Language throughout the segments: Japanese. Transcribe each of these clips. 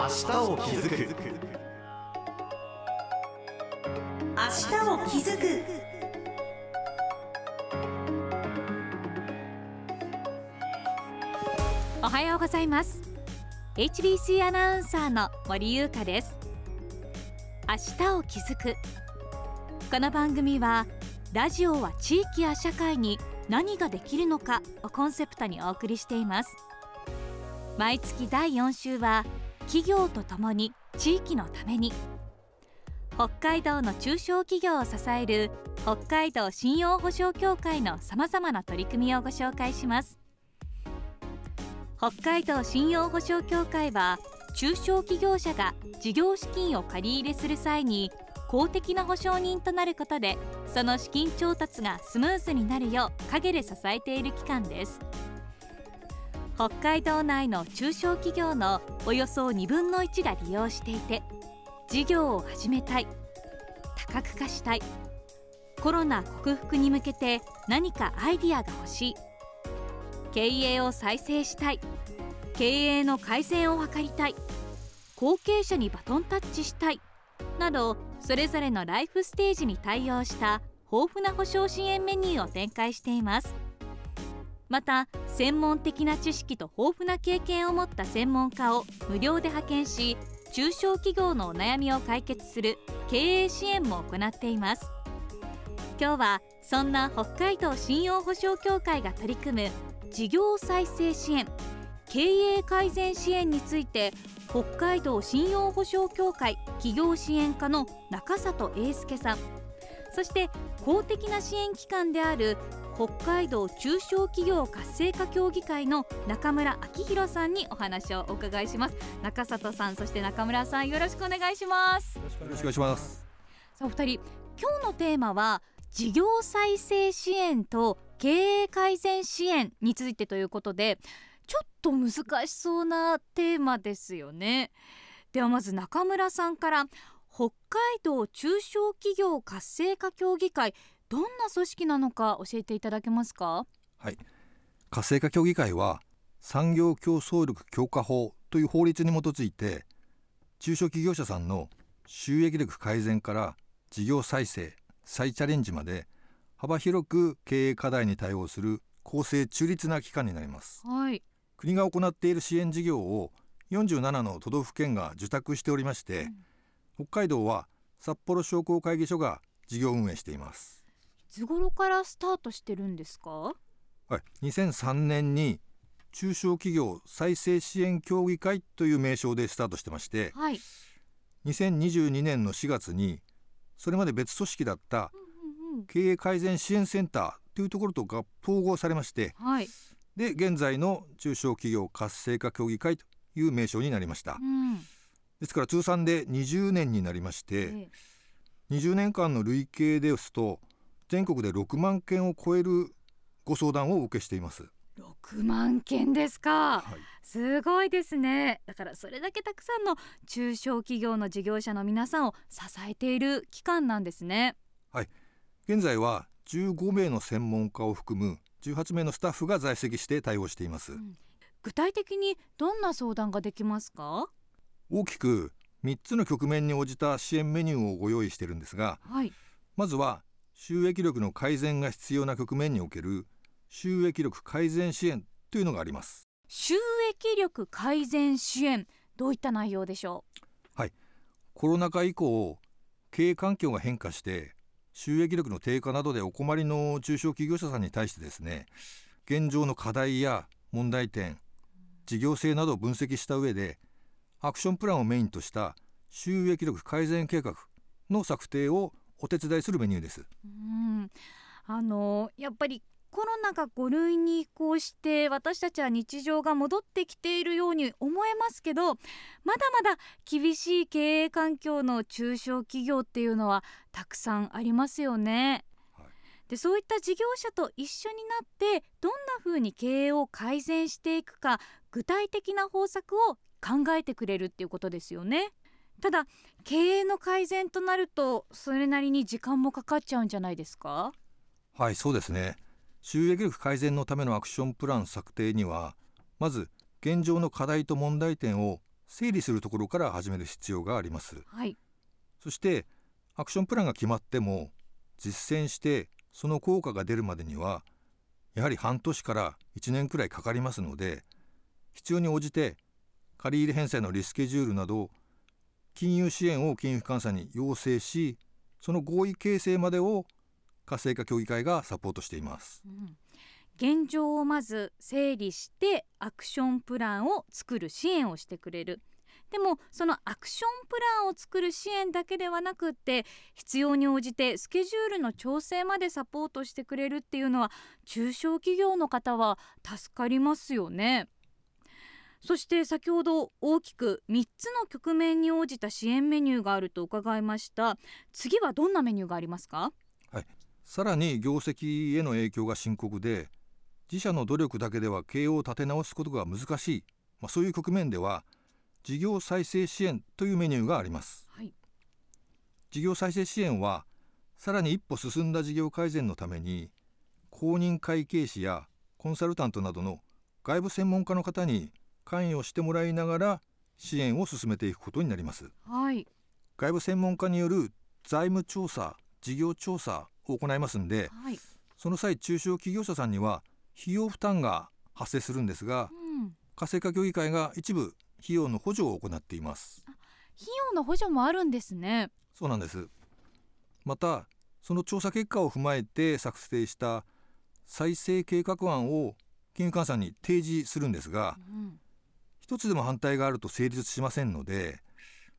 明日を気づく。明日を気づく。おはようございます。HBC アナウンサーの森優香です。明日を気づく。この番組はラジオは地域や社会に何ができるのかをコンセプトにお送りしています。毎月第4週は企業とともに地域のために。北海道の中小企業を支える北海道信用保証協会のさまざまな取り組みをご紹介します。北海道信用保証協会は中小企業者が事業資金を借り入れする際に公的な保証人となることでその資金調達がスムーズになるよう陰で支えている機関です。北海道内の中小企業のおよそ2分の1が利用していて事業を始めたい多角化したいコロナ克服に向けて何かアイディアが欲しい経営を再生したい経営の改善を図りたい後継者にバトンタッチしたいなどそれぞれのライフステージに対応した豊富な保証支援メニューを展開しています。また専門的な知識と豊富な経験を持った専門家を無料で派遣し中小企業のお悩みを解決する経営支援も行っています。今日はそんな北海道信用保証協会が取り組む事業再生支援経営改善支援について北海道信用保証協会企業支援課の中里英介さん。そして公的な支援機関である北海道中小企業活性化協議会の中村明弘さんにお話をお伺いします。中里さんそして中村さんよろしくお願いします。よろしくお願いします。さあお二人今日のテーマは事業再生支援と経営改善支援についてということでちょっと難しそうなテーマですよね。ではまず中村さんから北海道中小企業活性化協議会どんな組織なのか教えていただけますか？はい。活性化協議会は産業競争力強化法という法律に基づいて中小企業者さんの収益力改善から事業再生再チャレンジまで幅広く経営課題に対応する公正中立な機関になります。はい。国が行っている支援事業を47の都道府県が受託しておりまして、うん、北海道は札幌商工会議所が事業運営しています。いつ頃からスタートしてるんですか？はい。2003年に中小企業再生支援協議会という名称でスタートしてまして、はい、2022年の4月にそれまで別組織だった経営改善支援センターというところとが統合されまして、はい、で現在の中小企業活性化協議会という名称になりました、うん、ですから通算で20年になりまして、ええ、20年間の累計ですと全国で6万件を超えるご相談をお受けしています。6万件ですか、はい、すごいですね。だからそれだけたくさんの中小企業の事業者の皆さんを支えている機関なんですね。はい。現在は15名の専門家を含む18名のスタッフが在籍して対応しています、うん、具体的にどんな相談ができますか？大きく3つの局面に応じた支援メニューをご用意しているんですが、はい、まずは収益力の改善が必要な局面における収益力改善支援というのがあります。収益力改善支援どういった内容でしょう？はい。コロナ禍以降経営環境が変化して収益力の低下などでお困りの中小企業者さんに対してですね現状の課題や問題点事業性などを分析した上でアクションプランをメインとした収益力改善計画の策定をお手伝いするメニューですうんあのやっぱりコロナが5類に移行して私たちは日常が戻ってきているように思えますけどまだまだ厳しい経営環境の中小企業っていうのはたくさんありますよね。はい、でそういった事業者と一緒になってどんな風に経営を改善していくか具体的な方策を考えてくれるっていうことですよね。ただ経営の改善となるとそれなりに時間もかかっちゃうんじゃないですか？はいそうですね。収益力改善のためのアクションプラン策定にはまず現状の課題と問題点を整理するところから始める必要があります。はい。そしてアクションプランが決まっても実践してその効果が出るまでにはやはり半年から1年くらいかかりますので必要に応じて借入返済のリスケジュールなど金融支援を金融機関さんに要請しその合意形成までを活性化協議会がサポートしています。うん現状をまず整理してアクションプランを作る支援をしてくれる。でもそのアクションプランを作る支援だけではなくって必要に応じてスケジュールの調整までサポートしてくれるっていうのは中小企業の方は助かりますよね。そして先ほど大きく3つの局面に応じた支援メニューがあると伺いました。次はどんなメニューがありますか？さらに業績への影響が深刻で自社の努力だけでは経営を立て直すことが難しい、まあ、そういう局面では事業再生支援というメニューがあります。はい。事業再生支援はさらに一歩進んだ事業改善のために公認会計士やコンサルタントなどの外部専門家の方に関与してもらいながら支援を進めていくことになります。はい。外部専門家による財務調査事業調査を行いますんではい。その際中小企業者さんには費用負担が発生するんですがうん。活性化協議会が一部費用の補助を行っています。費用の補助もあるんですね。そうなんです。またその調査結果を踏まえて作成した再生計画案を金融機関さんに提示するんですがうん一つでも反対があると成立しませんので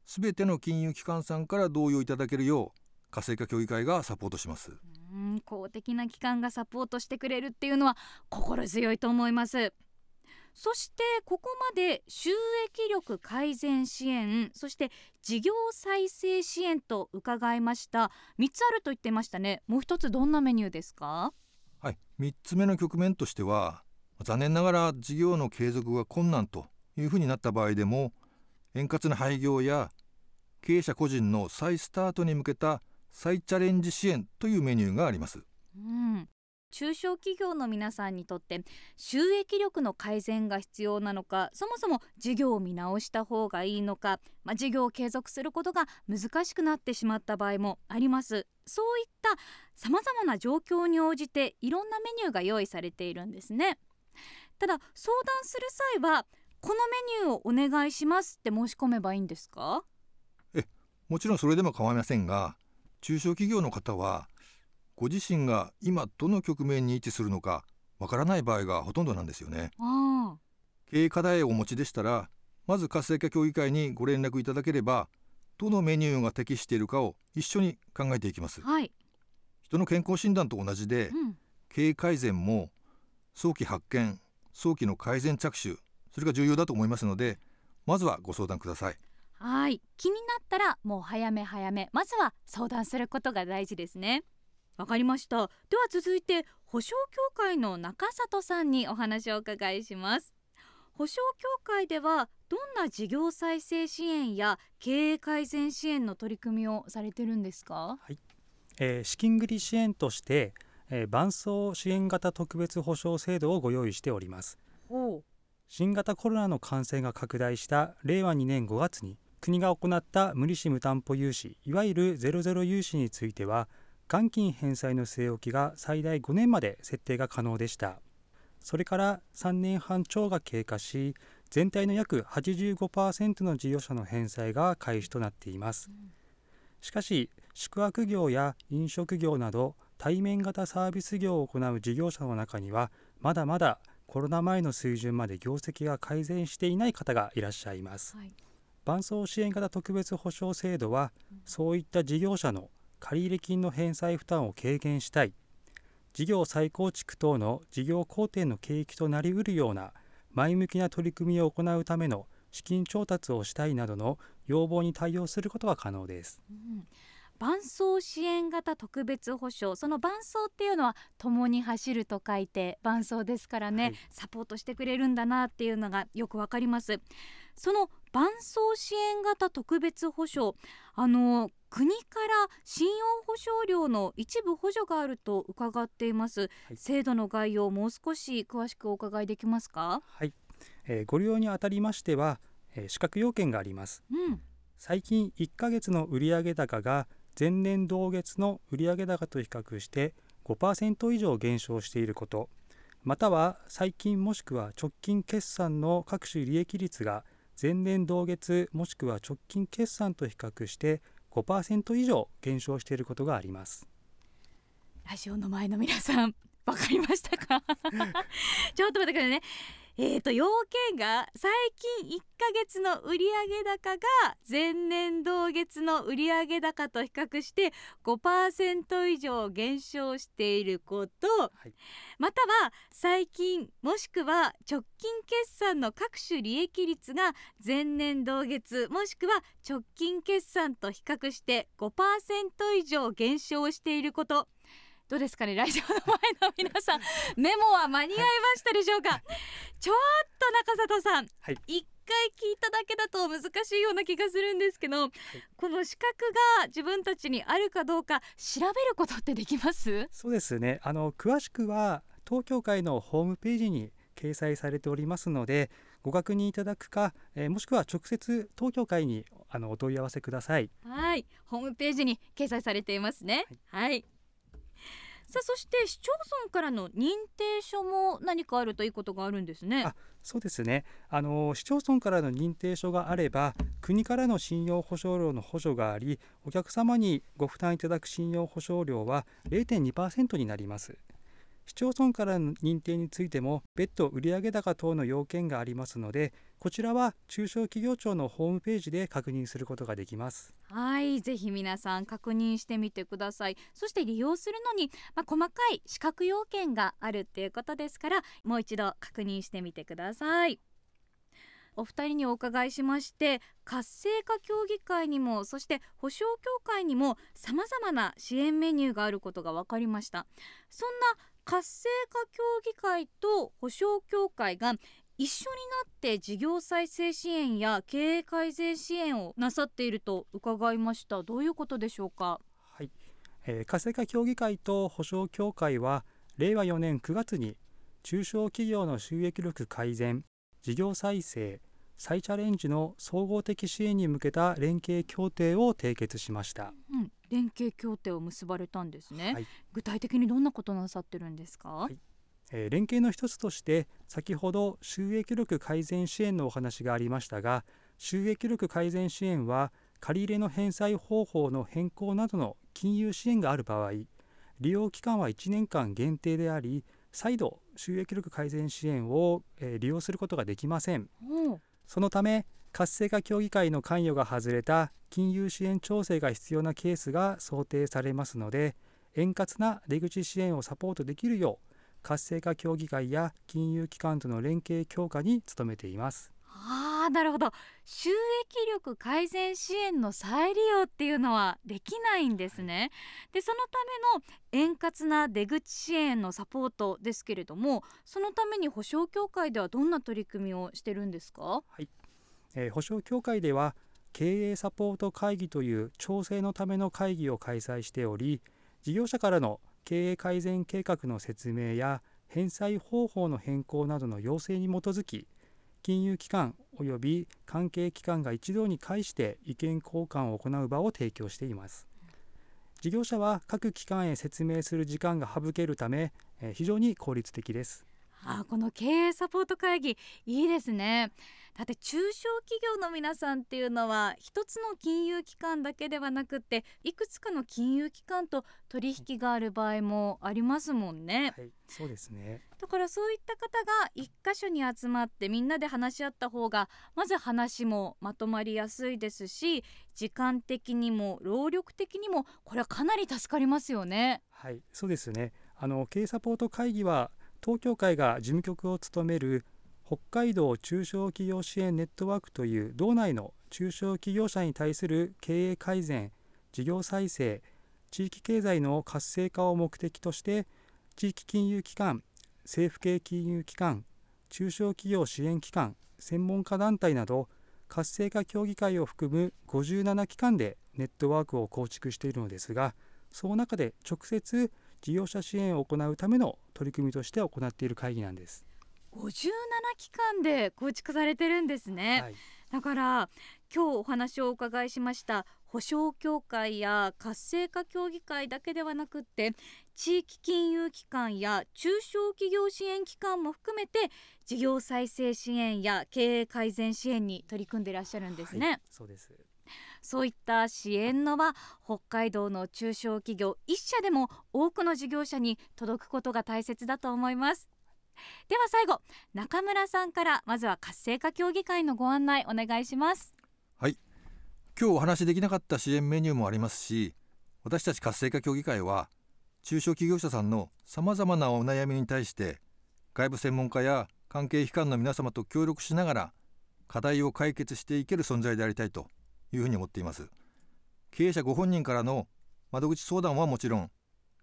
全ての金融機関さんから同意をいただけるよう活性化協議会がサポートします。うん公的な機関がサポートしてくれるっていうのは心強いと思います。そしてここまで収益力改善支援そして事業再生支援と伺いました。3つあると言ってましたね。もう一つどんなメニューですか？はい、3つ目の局面としては残念ながら事業の継続が困難というふうになった場合でも円滑な廃業や経営者個人の再スタートに向けた再チャレンジ支援というメニューがあります。うん。中小企業の皆さんにとって収益力の改善が必要なのかそもそも事業を見直した方がいいのか、まあ、事業を継続することが難しくなってしまった場合もあります。そういったさまざまな状況に応じていろんなメニューが用意されているんですね。ただ相談する際はこのメニューをお願いしますって申し込めばいいんですか？もちろんそれでも構いませんが中小企業の方はご自身が今どの局面に位置するのかわからない場合がほとんどなんですよね。ああ。経営課題をお持ちでしたらまず活性化協議会にご連絡いただければどのメニューが適しているかを一緒に考えていきます。はい、人の健康診断と同じでうん、経営改善も早期発見早期の改善着手それが重要だと思いますのでまずはご相談ください。はい。気になったらもう早め早めまずは相談することが大事ですね。わかりました。では続いて保証協会の中里さんにお話をお伺いします。保証協会ではどんな事業再生支援や経営改善支援の取り組みをされてるんですか？えー資金繰り支援として、えー伴走支援型特別保証制度をご用意しております。ほ新型コロナの感染が拡大した令和2年5月に国が行った無利子無担保融資いわゆるゼロゼロ融資については元金返済の据え置きが最大5年まで設定が可能でした。それから3年半超が経過し全体の約85%の事業者の返済が開始となっています。しかし宿泊業や飲食業など対面型サービス業を行う事業者の中にはまだまだコロナ前の水準まで業績が改善していない方がいらっしゃいます。う、はい、伴走支援型特別保証制度はそういった事業者の借入金の返済負担を軽減したい。事業再構築等の事業好転の契機となりうるような前向きな取り組みを行うための資金調達をしたいなどの要望に対応することが可能です。うん伴走支援型特別保証その伴走っていうのは共に走ると書いて伴走ですからね、はい。サポートしてくれるんだなっていうのがよくわかります。その伴走支援型特別保証あの国から信用保証料の一部補助があると伺っています、い。制度の概要をもう少し詳しくお伺いできますか？はい、えーご利用にあたりましては、えー資格要件があります。うん。最近1ヶ月の売上高が前年同月の売上高と比較して5%以上減少していることまたは最近もしくは直近決算の各種利益率が前年同月もしくは直近決算と比較して5%以上減少していることがあります。ラジオの前の皆さんわかりましたか？ちょっと待ってくださいね。えーと要件が最近1ヶ月の売上高が前年同月の売上高と比較して5%以上減少していること、はい。または最近もしくは直近決算の各種利益率が前年同月もしくは直近決算と比較して5%以上減少していることどうですかねラジオの前の皆さんメモは間に合いましたでしょうか？ちょっと中里さん、はい。一回聞いただけだと難しいような気がするんですけど、この資格が自分たちにあるかどうか調べることってできます？そうですね。あの詳しくは東協会のホームページに掲載されておりますのでご確認いただくか、えーもしくは直接東協会にあのお問い合わせください。はい、ホームページに掲載されていますね。はい。さあそして市町村からの認定書も何かあるといいことがあるんですね。あそうですねあの市町村からの認定書があれば国からの信用保証料の補助がありお客様にご負担いただく信用保証料は0.2%になります市町村からの認定についても別途売上高等の要件がありますのでこちらは中小企業庁のホームページで確認することができますはい、ぜひ皆さん確認してみてください。そして利用するのに、まあ、細かい資格要件があるっていうことですから、もう一度確認してみてください。お二人にお伺いしまして活性化協議会にもそして保証協会にもさまざまな支援メニューがあることが分かりましたそんな活性化協議会と保証協会が一緒になって事業再生支援や経営改善支援をなさっていると伺いました。どういうことでしょうか？はい、えー活性化協議会と保証協会は令和4年9月に中小企業の収益力改善事業再生再チャレンジの総合的支援に向けた連携協定を締結しました、うん、連携協定を結ばれたんですね、はい。具体的にどんなことなさってるんですか、い。えー連携の一つとして先ほど収益力改善支援のお話がありましたが収益力改善支援は借り入れの返済方法の変更などの金融支援がある場合利用期間は1年間限定であり再度収益力改善支援を、えー利用することができません。おう。そのため活性化協議会の関与が外れた金融支援調整が必要なケースが想定されますので円滑な出口支援をサポートできるよう活性化協議会や金融機関との連携強化に努めています。あーなるほど収益力改善支援の再利用っていうのはできないんですね。でそのための円滑な出口支援のサポートですけれどもそのために保証協会ではどんな取り組みをしてるんですか？えー保証協会では経営サポート会議という調整のための会議を開催しており事業者からの経営改善計画の説明や返済方法の変更などの要請に基づき金融機関及び関係機関が一堂に会して意見交換を行う場を提供しています。事業者は各機関へ説明する時間が省けるため非常に効率的です。あーこの経営サポート会議いいですねだって中小企業の皆さんっていうのは一つの金融機関だけではなくっていくつかの金融機関と取引がある場合もありますもんねはいそうですねだからそういった方が一箇所に集まってみんなで話し合った方がまず話もまとまりやすいですし時間的にも労力的にもこれはかなり助かりますよね。はい、そうですね。あの経営サポート会議は東京会が事務局を務める北海道中小企業支援ネットワークという道内の中小企業者に対する経営改善、事業再生、地域経済の活性化を目的として地域金融機関、政府系金融機関、中小企業支援機関、専門家団体など活性化協議会を含む57機関でネットワークを構築しているのですがその中で直接事業者支援を行うための取り組みとして行っている会議なんです。57機関で構築されてるんですね。はい、だから今日お話をお伺いしました保証協会や活性化協議会だけではなくって地域金融機関や中小企業支援機関も含めて事業再生支援や経営改善支援に取り組んでいらっしゃるんですね、はい、そうですそういった支援のは北海道の中小企業一社でも多くの事業者に届くことが大切だと思います。では最後中村さんからまずは活性化協議会のご案内お願いします。はい。今日お話しできなかった支援メニューもありますし私たち活性化協議会は中小企業者さんのさまざまなお悩みに対して外部専門家や関係機関の皆様と協力しながら課題を解決していける存在でありたいというふうに思っています。経営者ご本人からの窓口相談はもちろん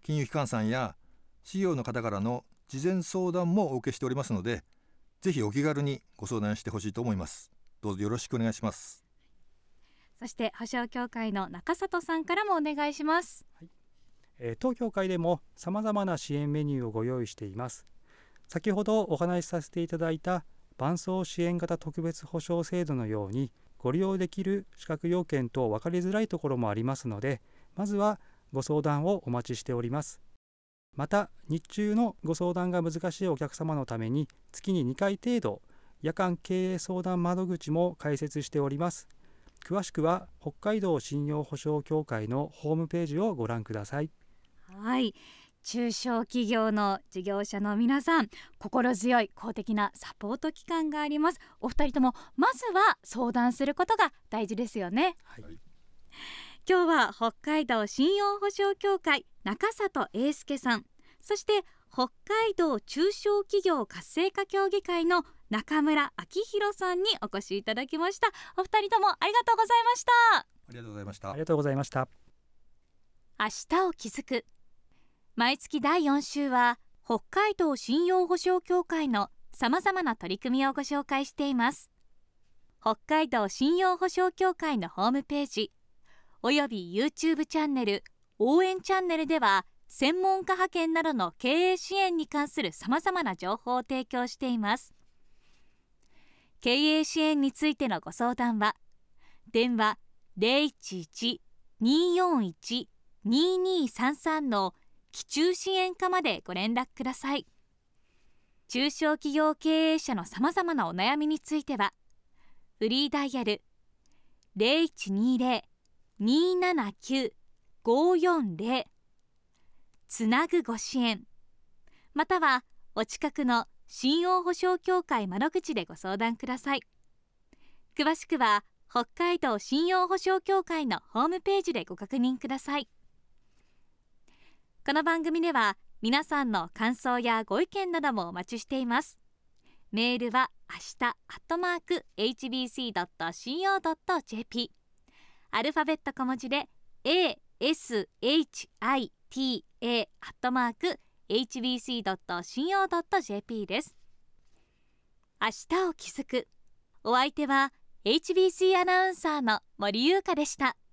金融機関さんや事業の方からの事前相談もお受けしておりますのでぜひお気軽にご相談してほしいと思います。どうぞよろしくお願いします。そして保証協会の中里さんからもお願いします、はい。えー、当協会でも様々な支援メニューをご用意しています。先ほどお話しさせていただいた伴走支援型特別保障制度のようにご利用できる資格要件と分かりづらいところもありますのでまずはご相談をお待ちしております。また日中のご相談が難しいお客様のために月に2回程度夜間経営相談窓口も開設しております。詳しくは北海道信用保証協会のホームページをご覧ください。はい。中小企業の事業者の皆さん心強い公的なサポート機関があります。お二人ともまずは相談することが大事ですよね、はい、今日は北海道信用保証協会中里英介さん。そして北海道中小企業活性化協議会の中村明弘さんにお越しいただきました。お二人ともありがとうございました。ありがとうございました。ありがとうございました。明日を気づく毎月第4週は北海道信用保証協会のさまざまな取り組みをご紹介しています。北海道信用保証協会のホームページおよび YouTube チャンネル応援チャンネルでは専門家派遣などの経営支援に関するさまざまな情報を提供しています。経営支援についてのご相談は電話011-241-2233の基中支援課までご連絡ください。中小企業経営者のさまざまなお悩みについてはフリーダイヤル0120-279-540つなぐご支援またはお近くの信用保証協会窓口でご相談ください。詳しくは北海道信用保証協会のホームページでご確認ください。この番組では皆さんの感想やご意見などもお待ちしています。メールは明日アットマーク hbc.co.jp アルファベット小文字で ashita アットマーク hbc.co.jp です。明日を気づく。お相手は HBC アナウンサーの森優香でした。